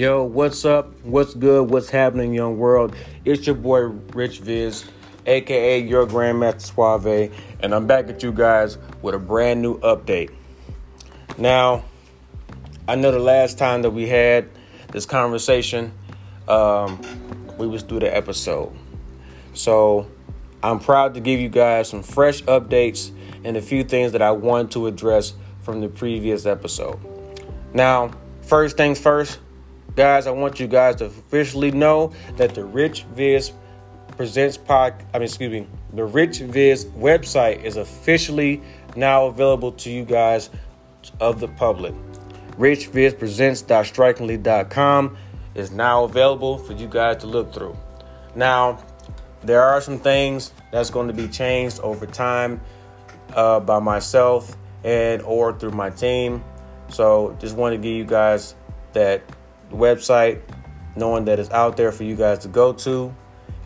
Yo, what's up? What's good? What's happening, young world? It's your boy Rich Vizz, aka your Grandmaster Suave, and I'm back at you guys with a brand new update. Now, I know the last time that we had this conversation, um, we was through the episode. So I'm proud to give you guys some fresh updates and a few things that I want to address from the previous episode. Now, first things first, guys, I want you guys to officially know that the Rich Vizz presents pod. I mean, excuse me, the Rich Vizz website is officially now available to you guys of the public. rich vizz RichVizPresents.strikingly.com is now available for you guys to look through. Now, there are some things that's going to be changed over time uh, by myself and or through my team. So, just want to give you guys that website, knowing that it's out there for you guys to go to,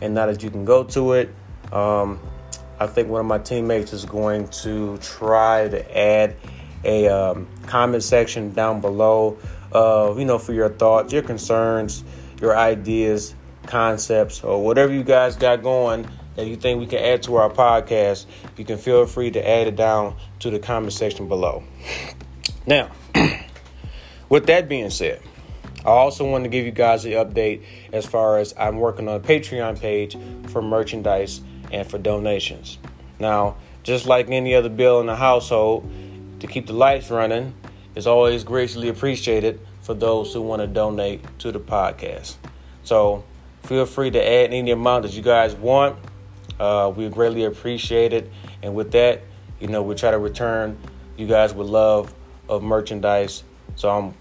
and now that you can go to it, um, I think one of my teammates is going to try to add a um, comment section down below, uh, you know, for your thoughts, your concerns, your ideas, concepts, or whatever you guys got going that you think we can add to our podcast. You can feel free to add it down to the comment section below. Now, with that being said, I also want to give you guys the update as far as I'm working on a Patreon page for merchandise and for donations. Now, just like any other bill in the household, to keep the lights running is always graciously appreciated for those who want to donate to the podcast. So feel free to add any amount that you guys want. Uh, we greatly appreciate it. And with that, you know, we try to return you guys with love of merchandise. So I'm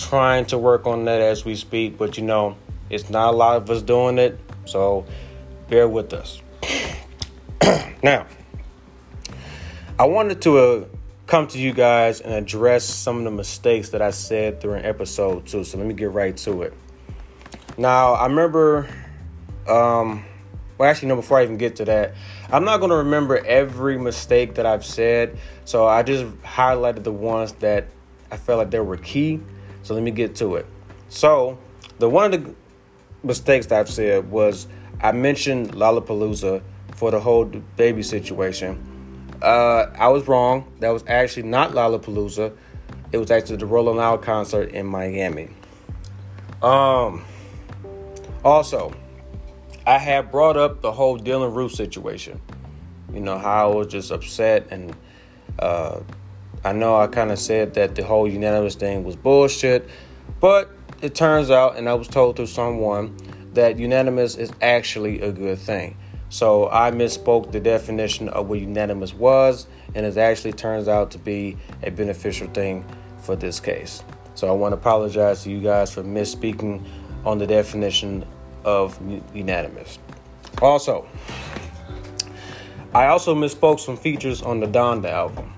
trying to work on that as we speak, but you know, it's not a lot of us doing it, so bear with us. now, I wanted to uh, come to you guys and address some of the mistakes that I said during episode two, so let me get right to it. Now, I remember, um, well, actually, no, before I even get to that, I'm not going to remember every mistake that I've said, so I just highlighted the ones that I felt like they were key so let me get to it. So the one of the mistakes that I've said was I mentioned Lollapalooza for the whole baby situation. Uh, I was wrong. That was actually not Lollapalooza. It was actually the Rolling Loud concert in Miami. Um. Also, I had brought up the whole Dylann Roof situation. You know how I was just upset and uh, I know I kind of said that the whole unanimous thing was bullshit, but it turns out, and I was told through someone, that unanimous is actually a good thing. So I misspoke the definition of what unanimous was, and it actually turns out to be a beneficial thing for this case. So I want to apologize to you guys for misspeaking on the definition of unanimous. Also, I also misspoke some features on the Donda album.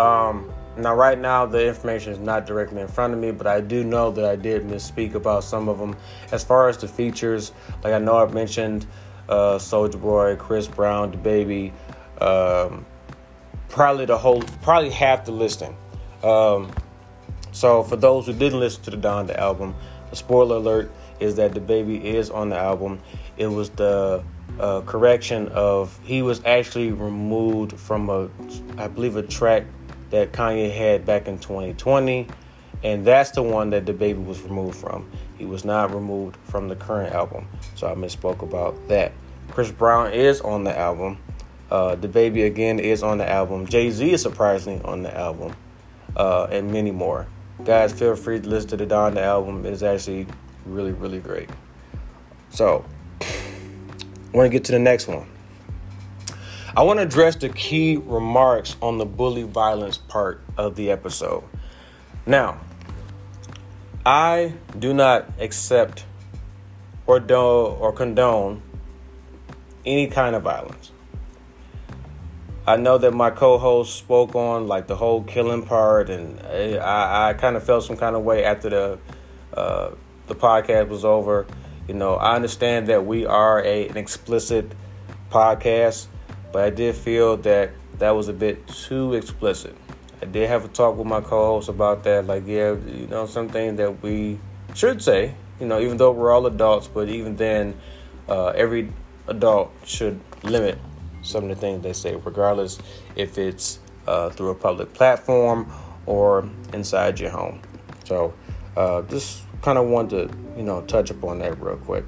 Um, now, right now, the information is not directly in front of me, but I do know that I did misspeak about some of them. As far as the features, like I know I've mentioned uh, Soulja Boy, Chris Brown, DaBaby, um, probably the whole, probably half the listing. Um, so, for those who didn't listen to the Donda album, the spoiler alert is that DaBaby is on the album. It was the uh, correction of he was actually removed from a, I believe, a track that Kanye had back in 2020, and that's the one that DaBaby was removed from. He was not removed from the current album, so I misspoke about that. Chris Brown is on the album. Uh, baby again is on the album. Jay Z is surprisingly on the album, uh, and many more. Guys, feel free to listen to the Donda album. Is actually really, really great. So, want to get to the next one. I want to address the key remarks on the bully violence part of the episode. Now, I do not accept or do or condone any kind of violence. I know that my co-host spoke on like the whole killing part, and I, I kind of felt some kind of way after the uh, the podcast was over. You know, I understand that we are a, an explicit podcast, but I did feel that that was a bit too explicit. I did have a talk with my co-host about that. Like, yeah, you know, some things that we should say, you know, even though we're all adults, but even then, uh, every adult should limit some of the things they say, regardless if it's uh, through a public platform or inside your home. So, uh, just kind of wanted to, you know, touch upon that real quick.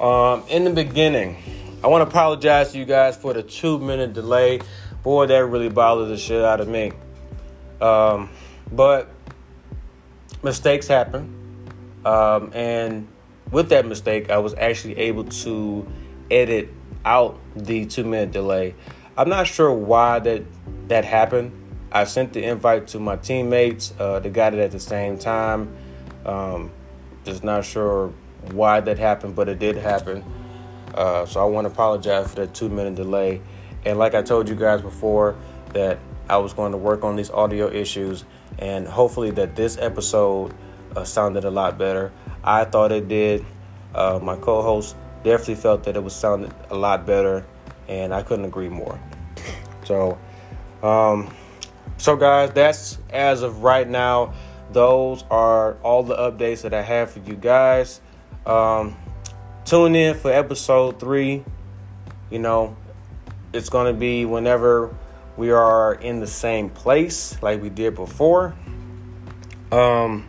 Um, in the beginning, I want to apologize to you guys for the two minute delay. Boy, that really bothered the shit out of me. Um, but mistakes happen. Um, and with that mistake, I was actually able to edit out the two minute delay. I'm not sure why that that happened. I sent the invite to my teammates. Uh, they got it at the same time. Um, just not sure why that happened, but it did happen. Uh, so I want to apologize for that two minute delay. And like I told you guys before, that I was going to work on these audio issues, and hopefully that this episode uh, sounded a lot better. I thought it did. Uh, my co-host definitely felt that it was sounded a lot better, and I couldn't agree more. So, um, so guys, that's as of right now. Those are all the updates that I have for you guys. Um, tune in for episode three. You know, it's going to be whenever we are in the same place like we did before. Um,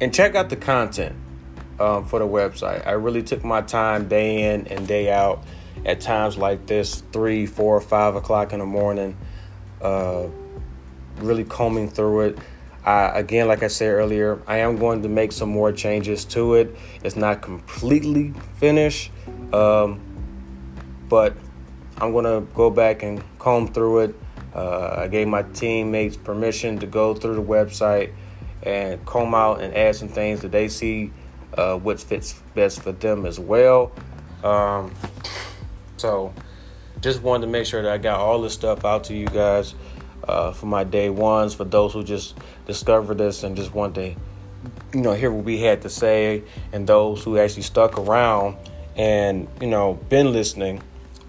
and check out the content um, for the website. I really took my time day in and day out at times like this three, four, five o'clock in the morning, uh, really combing through it. Again, like I said earlier, I am going to make some more changes to it. It's not completely finished, um, but I'm going to go back and comb through it. Uh, I gave my teammates permission to go through the website and comb out and add some things that they see uh, what fits best for them as well. Um, so, just wanted to make sure that I got all this stuff out to you guys uh, for my day ones. For those who just discovered this and just want to, you know, hear what we had to say, and those who actually stuck around and you know been listening.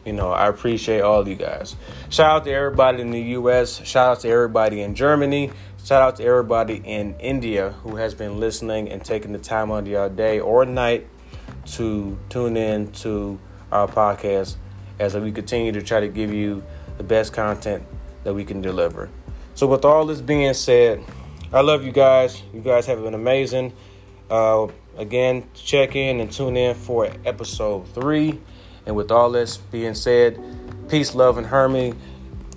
You know, I appreciate all you guys. Shout out to everybody in the U.S. Shout out to everybody in Germany. Shout out to everybody in India who has been listening and taking the time out of your day or night to tune in to our podcast as we continue to try to give you the best content that we can deliver. So, with all this being said, I love you guys. You guys have been amazing. Uh, again, check in and tune in for episode three. And with all this being said, peace, love, and harmony.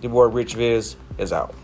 Your boy Rich Vizz is out.